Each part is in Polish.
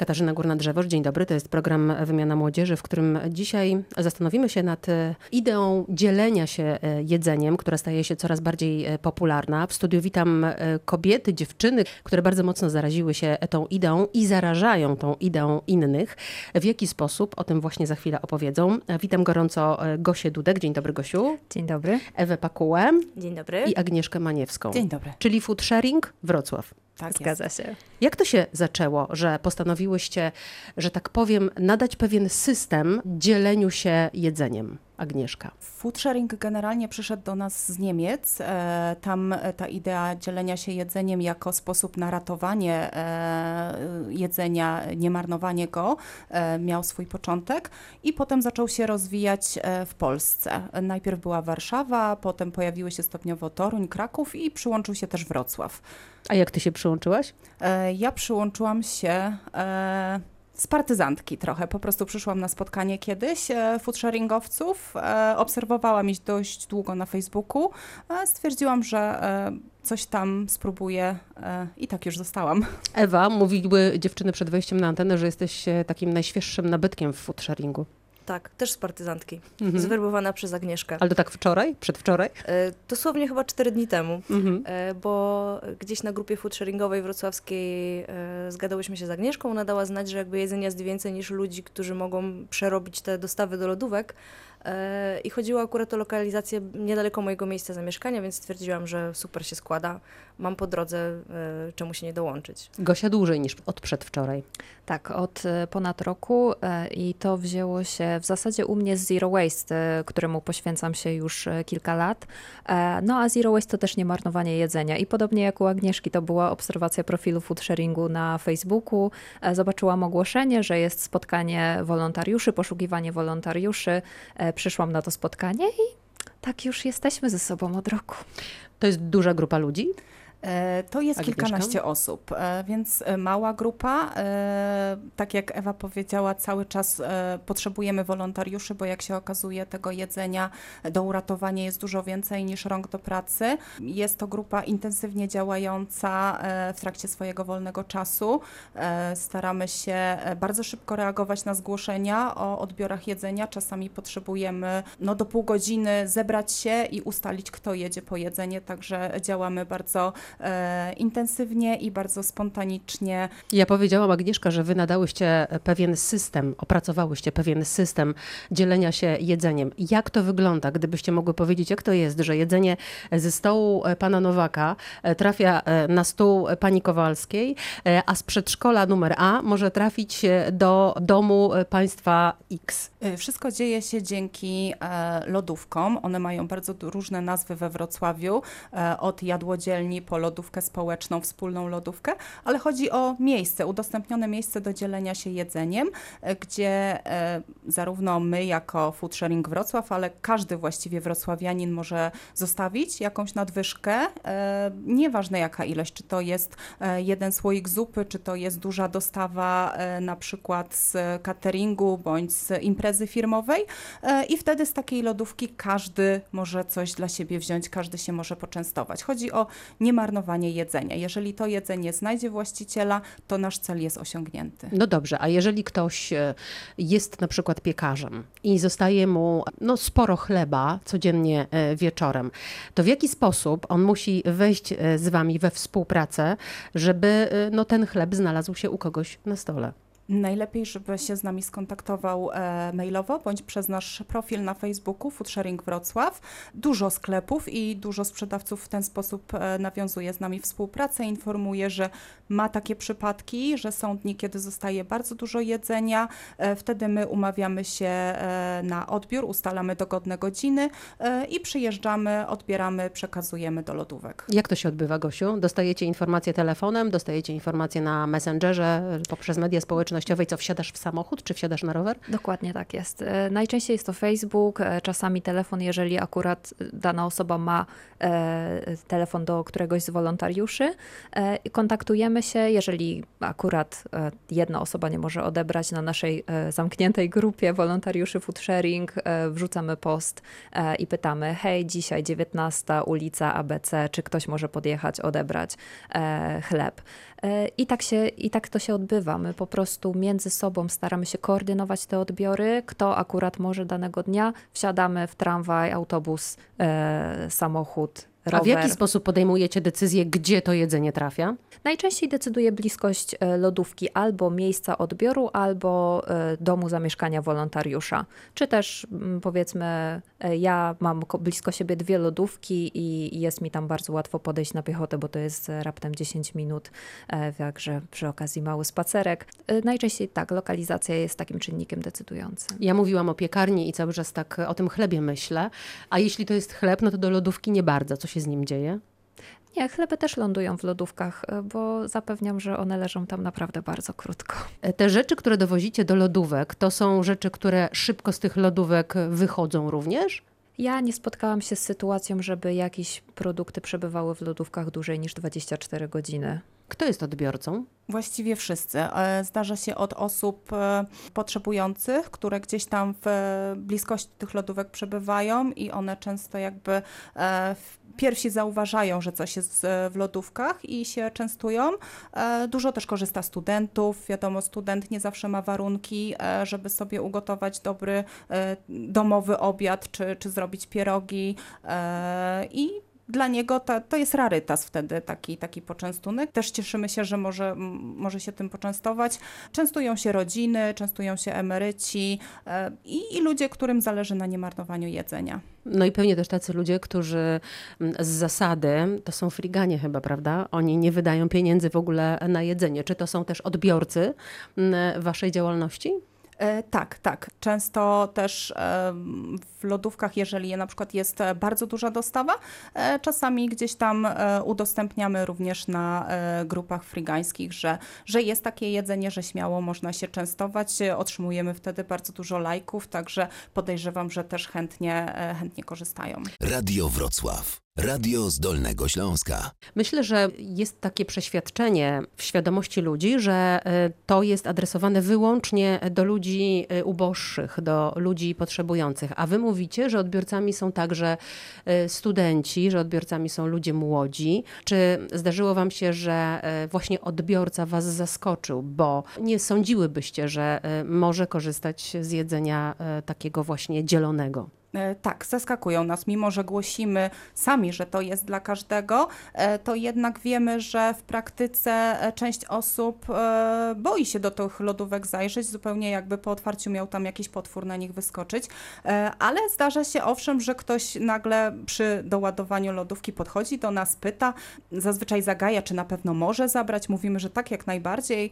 Katarzyna Górna-Drzewoż, dzień dobry. To jest program Wymiana Młodzieży, w którym dzisiaj zastanowimy się nad e, ideą dzielenia się e, jedzeniem, która staje się coraz bardziej e, popularna. W studiu witam kobiety, dziewczyny, które bardzo mocno zaraziły się tą ideą i zarażają tą ideą innych. W jaki sposób? O tym właśnie za chwilę opowiedzą. Witam gorąco Gosię Dudek. Dzień dobry, Gosiu. Dzień dobry. Ewę Pakułę. Dzień dobry. I Agnieszkę Maniewską. Dzień dobry. Czyli Food Sharing Wrocław. Tak Zgadza jest. się. Jak to się zaczęło, że postanowiłyście, że tak powiem, nadać pewien system dzieleniu się jedzeniem? Agnieszka. Foodsharing generalnie przyszedł do nas z Niemiec. E, tam ta idea dzielenia się jedzeniem jako sposób na ratowanie e, jedzenia, nie marnowanie go, e, miał swój początek i potem zaczął się rozwijać w Polsce. Najpierw była Warszawa, potem pojawiły się stopniowo Toruń, Kraków i przyłączył się też Wrocław. A jak ty się przyłączyłaś? Ja przyłączyłam się z partyzantki trochę. Po prostu przyszłam na spotkanie kiedyś e, foodsharingowców, e, obserwowałam ich dość długo na Facebooku, stwierdziłam, że e, coś tam spróbuję i tak już zostałam. Ewa, mówiły dziewczyny przed wejściem na antenę, że jesteś takim najświeższym nabytkiem w foodsharingu. Tak, też z partyzantki. Mhm. Zwerbowana przez Agnieszkę. Ale to tak wczoraj? Przedwczoraj? E, dosłownie chyba cztery dni temu, mhm. e, bo gdzieś na grupie foodsharingowej wrocławskiej e, zgadałyśmy się z Agnieszką. Ona dała znać, że jakby jedzenia jest więcej niż ludzi, którzy mogą przerobić te dostawy do lodówek. E, I chodziło akurat o lokalizację niedaleko mojego miejsca zamieszkania, więc stwierdziłam, że super się składa. Mam po drodze e, czemu się nie dołączyć. Gosia dłużej niż od przedwczoraj. Tak, od e, ponad roku i to wzięło się w zasadzie u mnie z Zero Waste, któremu poświęcam się już kilka lat. No a Zero Waste to też nie marnowanie jedzenia i podobnie jak u Agnieszki to była obserwacja profilu food sharingu na Facebooku. Zobaczyłam ogłoszenie, że jest spotkanie wolontariuszy, poszukiwanie wolontariuszy przyszłam na to spotkanie i tak już jesteśmy ze sobą od roku. To jest duża grupa ludzi? E, to jest Agnieszka? kilkanaście osób, e, więc e, mała grupa. Tak jak Ewa powiedziała, cały czas potrzebujemy wolontariuszy, bo jak się okazuje, tego jedzenia do uratowania jest dużo więcej niż rąk do pracy. Jest to grupa intensywnie działająca w trakcie swojego wolnego czasu. Staramy się bardzo szybko reagować na zgłoszenia o odbiorach jedzenia. Czasami potrzebujemy no, do pół godziny zebrać się i ustalić, kto jedzie po jedzenie, także działamy bardzo intensywnie i bardzo spontanicznie. Ja powiedziałam, Agnieszka, że wy nadałyście pewien system, opracowałyście pewien system dzielenia się jedzeniem. Jak to wygląda, gdybyście mogły powiedzieć, jak to jest, że jedzenie ze stołu e, pana Nowaka e, trafia e, na stół pani Kowalskiej, a z przedszkola numer A może trafić do domu państwa X? Wszystko dzieje się dzięki lodówkom. One mają bardzo różne nazwy we Wrocławiu, od jadłodzielni po lodówkę społeczną, wspólną lodówkę, ale chodzi o miejsce, udostępnione miejsce do dzielenia się jedzeniem, e, gdzie e, zarówno my jako Food Sharing Wrocław, ale każdy właściwie wrocławianin może zostawić jakąś nadwyżkę, e, nieważne jaka ilość, czy to jest jeden słoik zupy, czy to jest duża dostawa na przykład z cateringu bądź z imprezy firmowej i wtedy z takiej lodówki każdy może coś dla siebie wziąć, każdy się może poczęstować. Chodzi o niemarnowanie marnowanie jedzenia. Jeżeli to jedzenie znajdzie właściciela, to nasz cel jest osiągnięty. No dobrze, a jeżeli ktoś e, jest na przykład piekarzem i zostaje mu no, sporo chleba codziennie e, wieczorem, to w jaki sposób on musi wejść e, z wami we współpracę, żeby no, ten chleb znalazł się u kogoś na stole? Najlepiej, żeby się z nami skontaktował e, mailowo bądź przez nasz profil na Facebooku Foodsharing Wrocław. Dużo sklepów i dużo sprzedawców w ten sposób e, nawiązuje z nami współpracę, informuje, że ma takie przypadki, że są dni, kiedy zostaje bardzo dużo jedzenia. E, wtedy my umawiamy się na odbiór, ustalamy dogodne godziny i przyjeżdżamy, odbieramy, przekazujemy do lodówek. Jak to się odbywa, Gosiu? Dostajecie informacje telefonem, dostajecie informacje na Messengerze, poprzez media społecznościowe, społecznościowej, co wsiadasz w samochód, czy wsiadasz na rower? Dokładnie tak jest. E, najczęściej jest to Facebook, e, czasami telefon, jeżeli akurat dana osoba ma e, telefon do któregoś z wolontariuszy. Kontaktujemy się, jeżeli akurat jedna osoba nie może odebrać na naszej zamkniętej grupie wolontariuszy food sharing, wrzucamy post i pytamy, hej, dzisiaj 19 ulica ABC, czy ktoś może podjechać, odebrać chleb. I tak, się, I tak to się odbywa. My po prostu między sobą staramy się koordynować te odbiory, kto akurat może danego dnia, wsiadamy w tramwaj, autobus, e, samochód, rower. A w jaki sposób podejmujecie decyzję, gdzie to jedzenie trafia? Najczęściej decyduje bliskość e, lodówki albo miejsca odbioru, albo e, domu zamieszkania wolontariusza. Czy też mm, powiedzmy, e, ja mam blisko siebie dwie lodówki i jest mi tam bardzo łatwo podejść na piechotę, bo to jest raptem 10 minut, także przy okazji mały spacerek. Najczęściej tak, lokalizacja jest takim czynnikiem decydującym. Ja mówiłam o piekarni i cały czas tak o tym chlebie myślę, a jeśli to jest chleb, no to do lodówki nie bardzo. Się z nim dzieje? Nie, chleby też lądują w lodówkach, e, bo zapewniam, że one leżą tam naprawdę bardzo krótko. E, te rzeczy, które dowozicie do lodówek, to są rzeczy, które szybko z tych lodówek wychodzą również? Ja nie spotkałam się z sytuacją, żeby jakieś produkty przebywały w lodówkach dłużej niż 24 godziny. Kto jest odbiorcą? Właściwie wszyscy. E, zdarza się od osób potrzebujących, które gdzieś tam w bliskości tych lodówek przebywają i one często jakby e, pierwsi zauważają, że coś jest w lodówkach i się częstują. Dużo też korzysta studentów. Wiadomo, student nie zawsze ma warunki, żeby sobie ugotować dobry domowy obiad czy, czy zrobić pierogi i dla niego to, to jest rarytas wtedy taki, taki poczęstunek. Też cieszymy się, że może, może się tym poczęstować. Częstują się rodziny, częstują się emeryci e, i, i ludzie, którym zależy na niemarnowaniu jedzenia. No i pewnie też tacy ludzie, którzy z zasady, to są friganie chyba, prawda? Oni nie wydają pieniędzy w ogóle na jedzenie. Czy to są też odbiorcy waszej działalności? E, tak, tak. Często też e, w lodówkach, jeżeli na przykład jest bardzo duża dostawa, e, czasami gdzieś tam udostępniamy również na grupach frigańskich, że, że jest takie jedzenie, że śmiało można się częstować. Otrzymujemy wtedy bardzo dużo lajków, także podejrzewam, że też chętnie, chętnie korzystają. Radio Wrocław. Radio z Dolnego Śląska. Myślę, że jest takie przeświadczenie w świadomości ludzi, że e, to jest adresowane wyłącznie do ludzi e, uboższych, do ludzi potrzebujących. A wy mówicie, że odbiorcami są także e, studenci, że odbiorcami są ludzie młodzi. Czy zdarzyło wam się, że właśnie odbiorca was zaskoczył, bo nie sądziłybyście, że może korzystać z jedzenia takiego właśnie dzielonego? E, tak, zaskakują nas, mimo że głosimy sami, że to jest dla każdego, e, to jednak wiemy, że w praktyce e, część osób boi się do tych lodówek zajrzeć, zupełnie jakby po otwarciu miał tam jakiś potwór na nich wyskoczyć, ale zdarza się owszem, że ktoś nagle przy doładowaniu lodówki podchodzi do nas, pyta, zazwyczaj zagaja, czy na pewno może zabrać, mówimy, że tak jak najbardziej,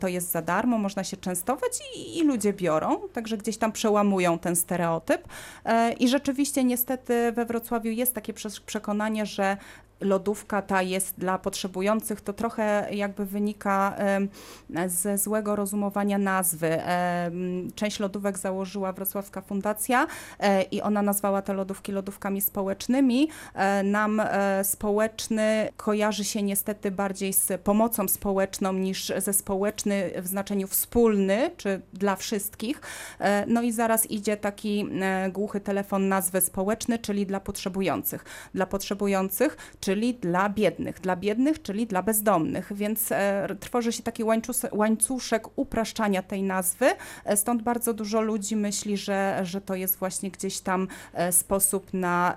to jest za darmo, można się częstować i, i ludzie biorą, także gdzieś tam przełamują ten stereotyp. E, I rzeczywiście niestety we Wrocławiu jest takie przekonanie, że lodówka ta jest dla potrzebujących, to trochę jakby wynika ze złego rozumowania nazwy. Część lodówek założyła Wrocławska Fundacja e, i ona nazwała te lodówki lodówkami społecznymi. E, nam e, społeczny kojarzy się niestety bardziej z pomocą społeczną niż ze społeczny w znaczeniu wspólny, czy dla wszystkich. No i zaraz idzie taki głuchy telefon nazwy społeczny, czyli dla potrzebujących. Dla potrzebujących, czy czyli dla biednych. Dla biednych, czyli dla bezdomnych, więc e, tworzy się taki łańcuszek upraszczania tej nazwy, e, stąd bardzo dużo ludzi myśli, że, że to jest właśnie gdzieś tam e, sposób na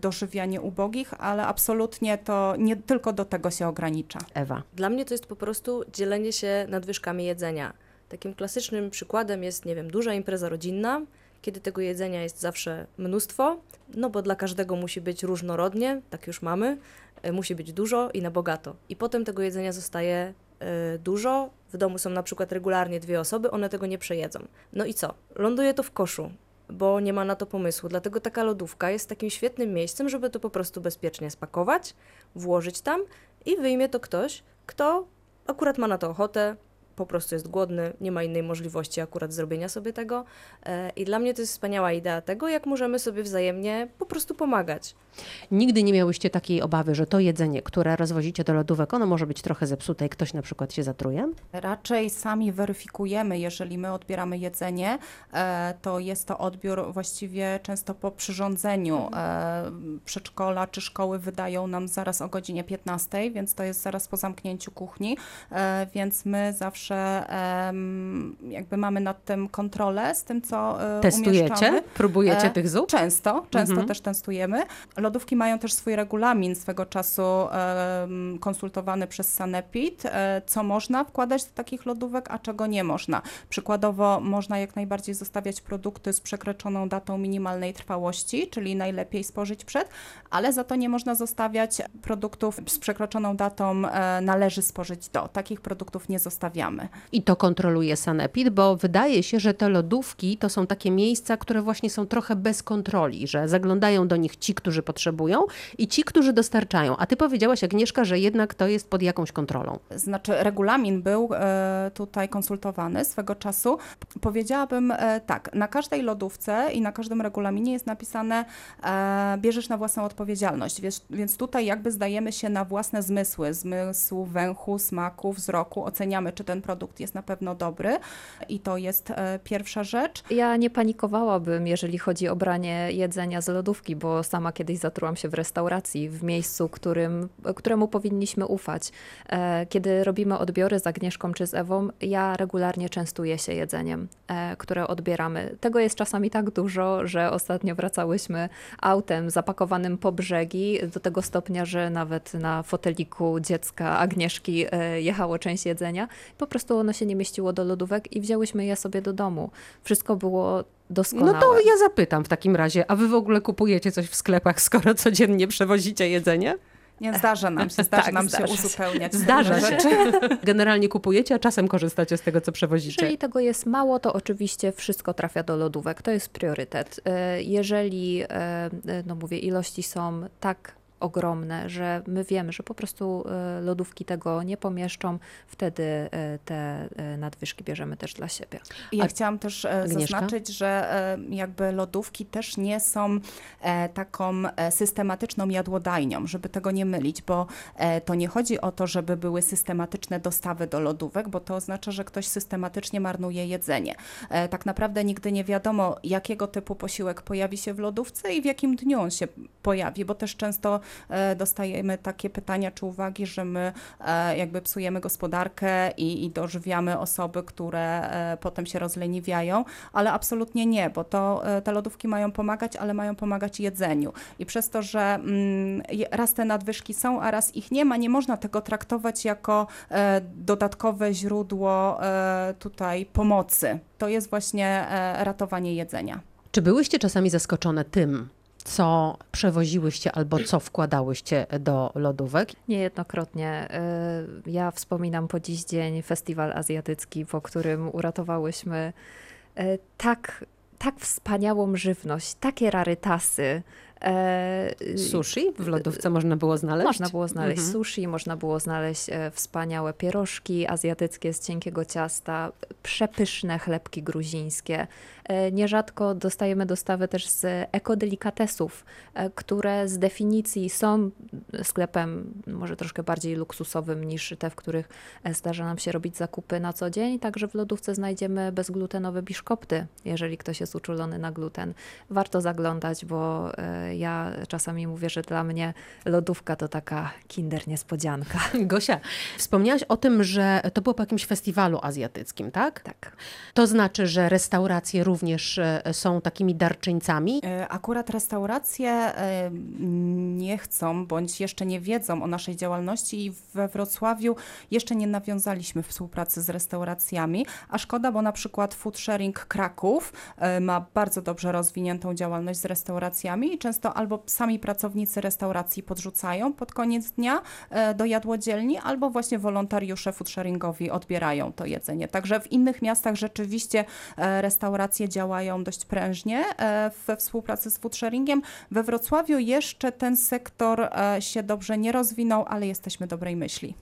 dożywianie ubogich, ale absolutnie to nie tylko do tego się ogranicza. Ewa. Dla mnie to jest po prostu dzielenie się nadwyżkami jedzenia. Takim klasycznym przykładem jest, nie wiem, duża impreza rodzinna, kiedy tego jedzenia jest zawsze mnóstwo, no bo dla każdego musi być różnorodnie, tak już mamy, e, musi być dużo i na bogato. I potem tego jedzenia zostaje y, dużo, w domu są na przykład regularnie dwie osoby, one tego nie przejedzą. No i co? Ląduje to w koszu, bo nie ma na to pomysłu. Dlatego taka lodówka jest takim świetnym miejscem, żeby to po prostu bezpiecznie spakować, włożyć tam i wyjmie to ktoś, kto akurat ma na to ochotę, po prostu jest głodny, nie ma innej możliwości akurat zrobienia sobie tego. I dla mnie to jest wspaniała idea tego, jak możemy sobie wzajemnie po prostu pomagać. Nigdy nie miałyście takiej obawy, że to jedzenie, które rozwozicie do lodówek, ono może być trochę zepsute i ktoś na przykład się zatruje? Raczej sami weryfikujemy, jeżeli my odbieramy jedzenie, e, to jest to odbiór właściwie często po przyrządzeniu. E, przedszkola czy szkoły wydają nam zaraz o godzinie 15, więc to jest zaraz po zamknięciu kuchni, e, więc my zawsze jakby mamy nad tym kontrolę z tym, co Testujecie? Umieszczamy. Próbujecie tych zup? Często, często mhm. też testujemy. Lodówki mają też swój regulamin swego czasu konsultowany przez Sanepid, co można wkładać do takich lodówek, a czego nie można. Przykładowo można jak najbardziej zostawiać produkty z przekroczoną datą minimalnej trwałości, czyli najlepiej spożyć przed, ale za to nie można zostawiać produktów z przekroczoną datą e, należy spożyć do. Takich produktów nie zostawiamy. I to kontroluje Sanepid, bo wydaje się, że te lodówki to są takie miejsca, które właśnie są trochę bez kontroli, że zaglądają do nich ci, którzy potrzebują i ci, którzy dostarczają. A ty powiedziałaś, Agnieszka, że jednak to jest pod jakąś kontrolą. Znaczy, regulamin był e, tutaj konsultowany swego czasu. Powiedziałabym e, tak, na każdej lodówce i na każdym regulaminie jest napisane e, bierzesz na własną odpowiedzialność, więc, więc tutaj jakby zdajemy się na własne zmysły, zmysł węchu, smaku, wzroku, oceniamy, czy ten produkt jest na pewno dobry i to jest pierwsza rzecz. Ja nie panikowałabym, jeżeli chodzi o branie jedzenia z lodówki, bo sama kiedyś zatrułam się w restauracji, w miejscu, którym, któremu powinniśmy ufać. Kiedy robimy odbiory z Agnieszką czy z Ewą, ja regularnie częstuję się jedzeniem, e, które odbieramy. Tego jest czasami tak dużo, że ostatnio wracałyśmy autem zapakowanym po brzegi do tego stopnia, że nawet na foteliku dziecka Agnieszki e, jechało część jedzenia. Po prostu ono się nie mieściło do lodówek i wzięłyśmy je sobie do domu. Wszystko było Doskonałe. No to ja zapytam w takim razie, a wy w ogóle kupujecie coś w sklepach, skoro codziennie przewozicie jedzenie? Nie, zdarza nam się, zdarza tak, nam zdarza się uzupełniać. Zdarza się. Generalnie kupujecie, a czasem korzystacie z tego, co przewozicie. Jeżeli tego jest mało, to oczywiście wszystko trafia do lodówek. To jest priorytet. E, jeżeli, e, e, no mówię, ilości są tak ogromne, że my wiemy, że po prostu e, lodówki tego nie pomieszczą, wtedy e, te e, nadwyżki bierzemy też dla siebie. Ja A chciałam też Agnieszka? zaznaczyć, że jakby lodówki też nie są taką systematyczną jadłodajnią, żeby tego nie mylić, bo to nie chodzi o to, żeby były systematyczne dostawy do lodówek, bo to oznacza, że ktoś systematycznie marnuje jedzenie. Tak naprawdę nigdy nie wiadomo, jakiego typu posiłek pojawi się w lodówce i w jakim dniu on się pojawi, bo też często dostajemy takie pytania czy uwagi, że my e, jakby psujemy gospodarkę i, i dożywiamy osoby, które e, potem się rozleniwiają, ale absolutnie nie, bo to te lodówki mają pomagać, ale mają pomagać jedzeniu. I przez to, że mm, raz te nadwyżki są, a raz ich nie ma, nie można tego traktować jako dodatkowe źródło tutaj pomocy. To jest właśnie ratowanie jedzenia. Czy byłyście czasami zaskoczone tym, co przewoziłyście albo co wkładałyście do lodówek? Niejednokrotnie. Y, ja wspominam po dziś dzień festiwal azjatycki, po którym uratowałyśmy y, tak, tak wspaniałą żywność, takie rarytasy. E, sushi w lodówce można było znaleźć? Można było znaleźć mhm. sushi, można było znaleźć wspaniałe pierożki azjatyckie z cienkiego ciasta, przepyszne chlebki gruzińskie. E, nierzadko dostajemy dostawy też z ekodelikatesów, które z definicji są sklepem może troszkę bardziej luksusowym niż te, w których zdarza nam się robić zakupy na co dzień. Także w lodówce znajdziemy bezglutenowe biszkopty, jeżeli ktoś jest uczulony na gluten. Warto zaglądać, bo ja czasami mówię, że dla mnie lodówka to taka kinder niespodzianka. Gosia, wspomniałaś o tym, że to było po jakimś festiwalu azjatyckim, tak? Tak. To znaczy, że restauracje również e, są takimi darczyńcami? E, akurat restauracje e, nie chcą, bądź jeszcze nie wiedzą o naszej działalności i we Wrocławiu jeszcze nie nawiązaliśmy współpracy z restauracjami, a szkoda, bo na przykład Food Sharing Kraków ma bardzo dobrze rozwiniętą działalność z restauracjami i często albo sami pracownicy restauracji podrzucają pod koniec dnia do jadłodzielni, albo właśnie wolontariusze foodsharingowi odbierają to jedzenie. Także w innych miastach rzeczywiście e, działają dość prężnie e, we współpracy z foodsharingiem. We Wrocławiu jeszcze ten sektor się dobrze nie rozwinął, ale jesteśmy dobrej myśli.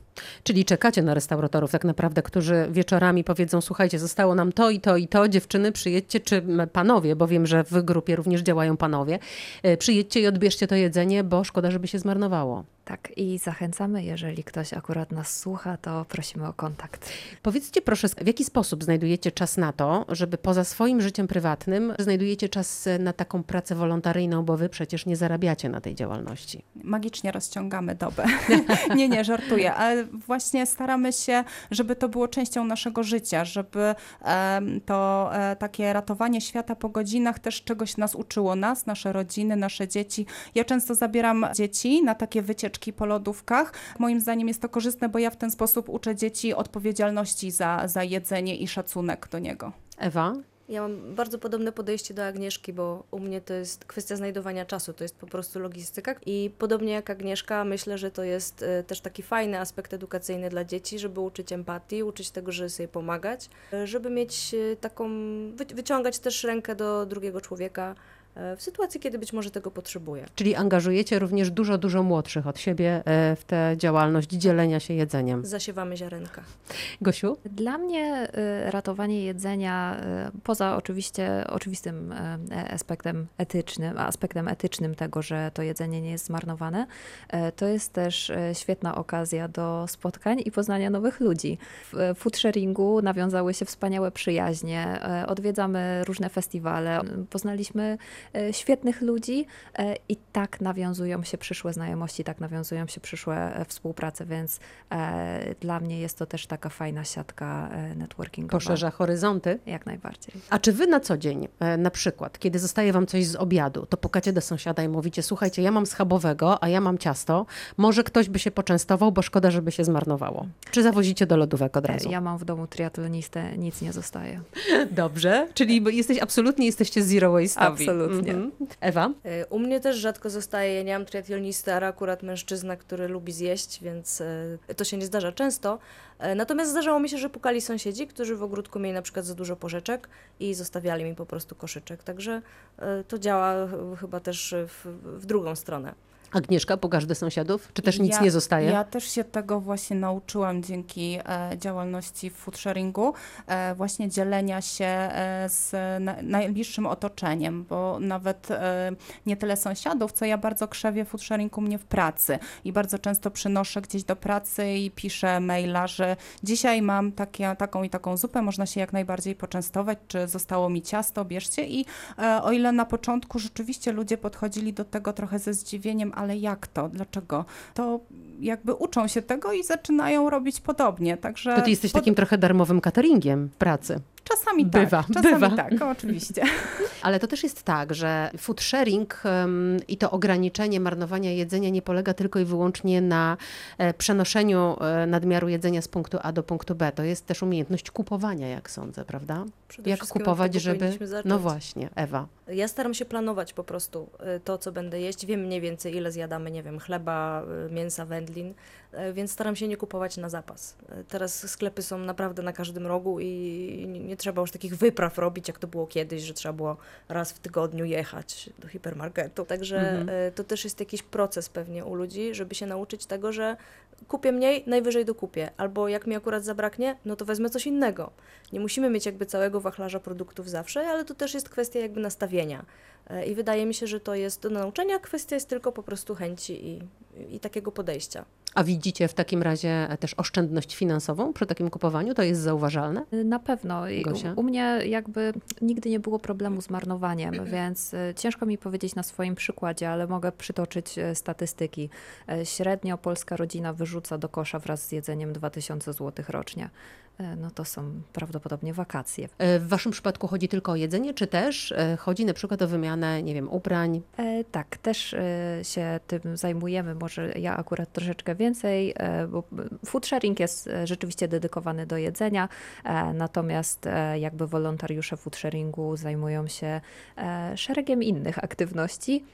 Czyli czekacie na restauratorów tak naprawdę, którzy wieczorami powiedzą, słuchajcie, zostało nam to i to i to, dziewczyny przyjedźcie, czy panowie, bo wiem, że w grupie również działają panowie, e, przyjedźcie i odbierzcie to jedzenie, bo szkoda, żeby się zmarnowało. Tak, i zachęcamy, jeżeli ktoś akurat nas słucha, to prosimy o kontakt. Powiedzcie proszę, w jaki sposób znajdujecie czas na to, żeby poza swoim życiem prywatnym znajdujecie czas na taką pracę wolontaryjną, bo wy przecież nie zarabiacie na tej działalności. Magicznie rozciągamy dobę. nie, nie, żartuję, ale właśnie staramy się, żeby to było częścią naszego życia, żeby to e, takie ratowanie świata po godzinach też czegoś nas uczyło, nas, nasze rodziny, nasze dzieci. Ja często zabieram dzieci na takie wycieczki po lodówkach. Moim zdaniem jest to korzystne, bo ja w ten sposób uczę dzieci odpowiedzialności za, za jedzenie i szacunek do niego. Ewa? Ja mam bardzo podobne podejście do Agnieszki, bo u mnie to jest kwestia znajdowania czasu, to jest po prostu logistyka. I podobnie jak Agnieszka, myślę, że to jest e, też taki fajny aspekt edukacyjny dla dzieci, żeby uczyć empatii, uczyć tego, żeby sobie pomagać, e, żeby mieć e, taką, wyciągać też rękę do drugiego człowieka, w sytuacji, kiedy być może tego potrzebuje. Czyli angażujecie również dużo, dużo młodszych od siebie e, w tę działalność dzielenia się jedzeniem. Zasiewamy ziarenka. Gosiu? Dla mnie e, ratowanie jedzenia, poza oczywiście oczywistym aspektem etycznym, aspektem etycznym tego, że to jedzenie nie jest zmarnowane, to jest też świetna okazja do spotkań i poznania nowych ludzi. W food sharingu nawiązały się wspaniałe przyjaźnie, odwiedzamy różne festiwale, poznaliśmy E, świetnych ludzi e, i tak nawiązują się przyszłe znajomości, tak nawiązują się przyszłe e, współprace, więc dla mnie jest to też taka fajna siatka networkingowa. Poszerza horyzonty? Jak najbardziej. A czy wy na co dzień, na przykład, kiedy zostaje wam coś z obiadu, to pukacie do sąsiada i mówicie, słuchajcie, ja mam schabowego, a ja mam ciasto, może ktoś by się poczęstował, bo szkoda, żeby się zmarnowało. Czy zawozicie do lodówek od razu? Ja mam w domu triatlonistę, nic nie zostaje. Dobrze, czyli jesteś absolutnie jesteście zero waste'owi. Absolutnie absolutnie. Mm -hmm. Ewa? E, u mnie też rzadko zostaje, ja nie mam triatlonista, ale akurat mężczyzna, który lubi zjeść, więc e, to się nie zdarza często. E, natomiast zdarzało mi się, że pukali sąsiedzi, którzy w ogródku mieli na przykład za dużo porzeczek i zostawiali mi po prostu koszyczek. Także to działa chyba też w, w drugą stronę. Agnieszka, pokaż do sąsiadów? Czy też nic ja, nie zostaje? Ja też się tego właśnie nauczyłam dzięki e, działalności w foodsharingu, e, właśnie dzielenia się e, z na, najbliższym otoczeniem, bo nawet e, nie tyle sąsiadów, co ja bardzo krzewię foodsharing u mnie w pracy i bardzo często przynoszę gdzieś do pracy i piszę maila, że dzisiaj mam takie, taką i taką zupę, można się jak najbardziej poczęstować, czy zostało mi ciasto, bierzcie i e, o ile na początku rzeczywiście ludzie podchodzili do tego trochę ze zdziwieniem, ale jak to, dlaczego? To jakby uczą się tego i zaczynają robić podobnie. Także to ty jesteś pod... takim trochę darmowym cateringiem pracy. Czasami bywa, tak. Czasami bywa. tak, oczywiście. Ale to też jest tak, że food sharing um, i to ograniczenie marnowania jedzenia nie polega tylko i wyłącznie na e, przenoszeniu e, nadmiaru jedzenia z punktu A do punktu B. To jest też umiejętność kupowania, jak sądzę, prawda? Jak kupować, żeby. No właśnie, Ewa. Ja staram się planować po prostu e, to, co będę jeść. Wiem mniej więcej, ile zjadamy, nie wiem, chleba, e, mięsa, wędlin, e, więc staram się nie kupować na zapas. Teraz sklepy są naprawdę na każdym rogu i nie trzeba już takich wypraw robić, jak to było kiedyś, że trzeba było raz w tygodniu jechać do hipermarketu. Także mhm. to też jest jakiś proces pewnie u ludzi, żeby się nauczyć tego, że kupię mniej, najwyżej dokupię. Albo jak mi akurat zabraknie, no to wezmę coś innego. Nie musimy mieć jakby całego wachlarza produktów zawsze, ale to też jest kwestia jakby nastawienia. E, I wydaje mi się, że to jest do nauczenia, kwestia jest tylko po prostu chęci i, i takiego podejścia. A widzicie w takim razie też oszczędność finansową przy takim kupowaniu? To jest zauważalne? Na pewno. Gosia? U, u mnie jakby nigdy nie było problemu z marnowaniem, więc e, ciężko mi powiedzieć na swoim przykładzie, ale mogę przytoczyć e, statystyki. Średnio polska rodzina wyrzuca do kosza wraz z jedzeniem 2000 zł rocznie. E, no to są prawdopodobnie wakacje. E, w Waszym przypadku chodzi tylko o jedzenie, czy też e, chodzi na przykład o wymianę, nie wiem, ubrań? Tak, też się tym zajmujemy, może ja akurat troszeczkę więcej, bo food sharing jest rzeczywiście dedykowany do jedzenia, natomiast jakby wolontariusze food sharingu zajmują się szeregiem innych aktywności,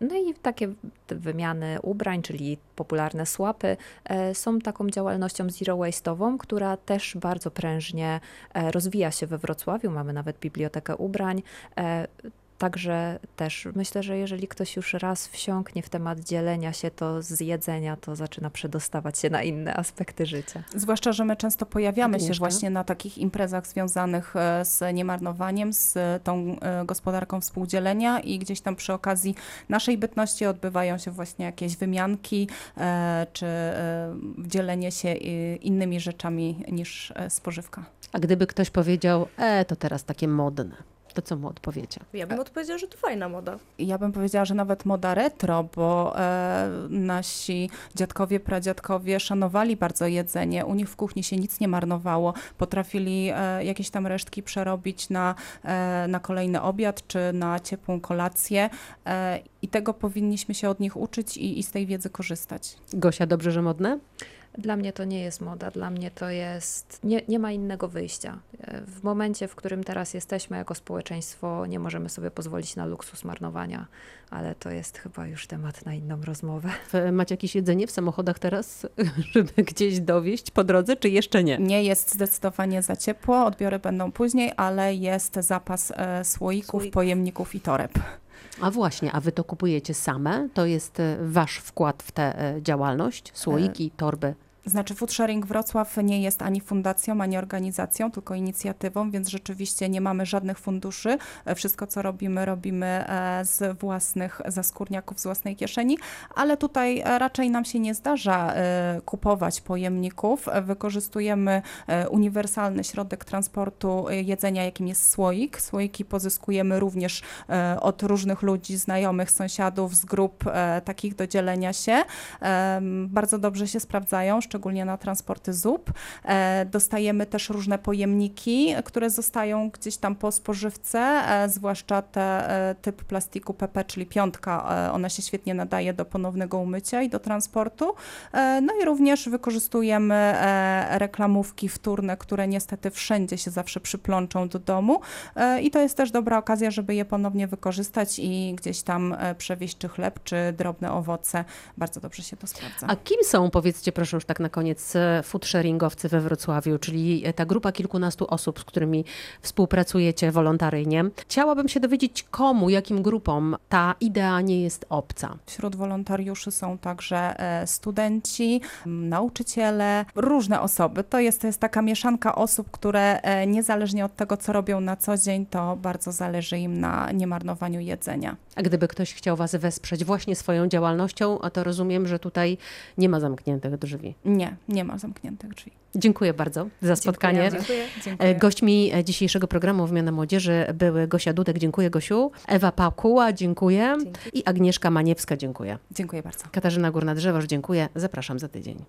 no i takie wymiany ubrań, czyli popularne słapy, e, są taką działalnością zero waste'ową, która też bardzo prężnie e, rozwija się we Wrocławiu. Mamy nawet bibliotekę ubrań Także też myślę, że jeżeli ktoś już raz wsiąknie w temat dzielenia się, to z jedzenia, to zaczyna przedostawać się na inne aspekty życia. Zwłaszcza, że my często pojawiamy Agnieszka? się właśnie na takich imprezach związanych e, z niemarnowaniem, z tą e, gospodarką współdzielenia i gdzieś tam przy okazji naszej bytności odbywają się właśnie jakieś wymianki e, czy e, dzielenie się e, innymi rzeczami niż e, spożywka. A gdyby ktoś powiedział, e, to teraz takie modne, to co mu odpowiecie? Ja bym odpowiedziała, że to fajna moda. Ja bym powiedziała, że nawet moda retro, bo e, nasi dziadkowie, pradziadkowie szanowali bardzo jedzenie. U nich w kuchni się nic nie marnowało. Potrafili e, jakieś tam resztki przerobić na, e, na kolejny obiad czy na ciepłą kolację. E, I tego powinniśmy się od nich uczyć i, i z tej wiedzy korzystać. Gosia, dobrze, że modne? Dla mnie to nie jest moda, dla mnie to jest. Nie, nie ma innego wyjścia. W momencie, w którym teraz jesteśmy jako społeczeństwo, nie możemy sobie pozwolić na luksus marnowania, ale to jest chyba już temat na inną rozmowę. Macie jakieś jedzenie w samochodach teraz, żeby gdzieś dowieść po drodze, czy jeszcze nie? Nie jest zdecydowanie za ciepło, odbiory będą później, ale jest zapas e, słoików, Słoików. pojemników i toreb. A właśnie, a wy to kupujecie same? To jest e, wasz wkład w tę e, działalność? Słoiki, torby? Znaczy Food Sharing Wrocław nie jest ani fundacją, ani organizacją, tylko inicjatywą, więc rzeczywiście nie mamy żadnych funduszy. E, Wszystko, co robimy, robimy e, z własnych zaskórniaków, z własnej kieszeni, ale tutaj e, raczej nam się nie zdarza kupować pojemników. Wykorzystujemy uniwersalny środek transportu jedzenia, jakim jest słoik. Słoiki pozyskujemy również od różnych ludzi, znajomych, sąsiadów, z grup takich do dzielenia się. Bardzo dobrze się sprawdzają, szczególnie na transporty zup. E, Dostajemy też różne pojemniki, które zostają gdzieś tam po spożywce, e, zwłaszcza te e, typ plastiku PP, czyli piątka. Ona się świetnie nadaje do ponownego umycia i do transportu. No i również wykorzystujemy reklamówki wtórne, które niestety wszędzie się zawsze przyplączą do domu. I to jest też dobra okazja, żeby je ponownie wykorzystać i gdzieś tam przewieźć czy chleb, czy drobne owoce. Bardzo dobrze się to sprawdza. A kim są, powiedzcie proszę już tak na koniec, e, food sharingowcy we Wrocławiu, czyli e, ta grupa kilkunastu osób, z którymi współpracujecie wolontaryjnie? Chciałabym się dowiedzieć, komu, jakim grupom ta idea nie jest obca. Wśród wolontariuszy są także e, studenci, nauczyciele, różne osoby. To jest, to jest taka mieszanka osób, które niezależnie od tego, co robią na co dzień, to bardzo zależy im na niemarnowaniu jedzenia. A gdyby ktoś chciał Was wesprzeć właśnie swoją działalnością, a to rozumiem, że tutaj nie ma zamkniętych drzwi. Nie, nie ma zamkniętych drzwi. Dziękuję bardzo za spotkanie. Dziękuję. E, Gośćmi e, dzisiejszego programu Wymiana Młodzieży były Gosia Dudek, dziękuję Gosiu, Ewa Pakuła, dziękuję Dzięki. i Agnieszka Maniewska, dziękuję. Dziękuję bardzo. Katarzyna Górna-Drzewoż, dziękuję. Zapraszam za tydzień.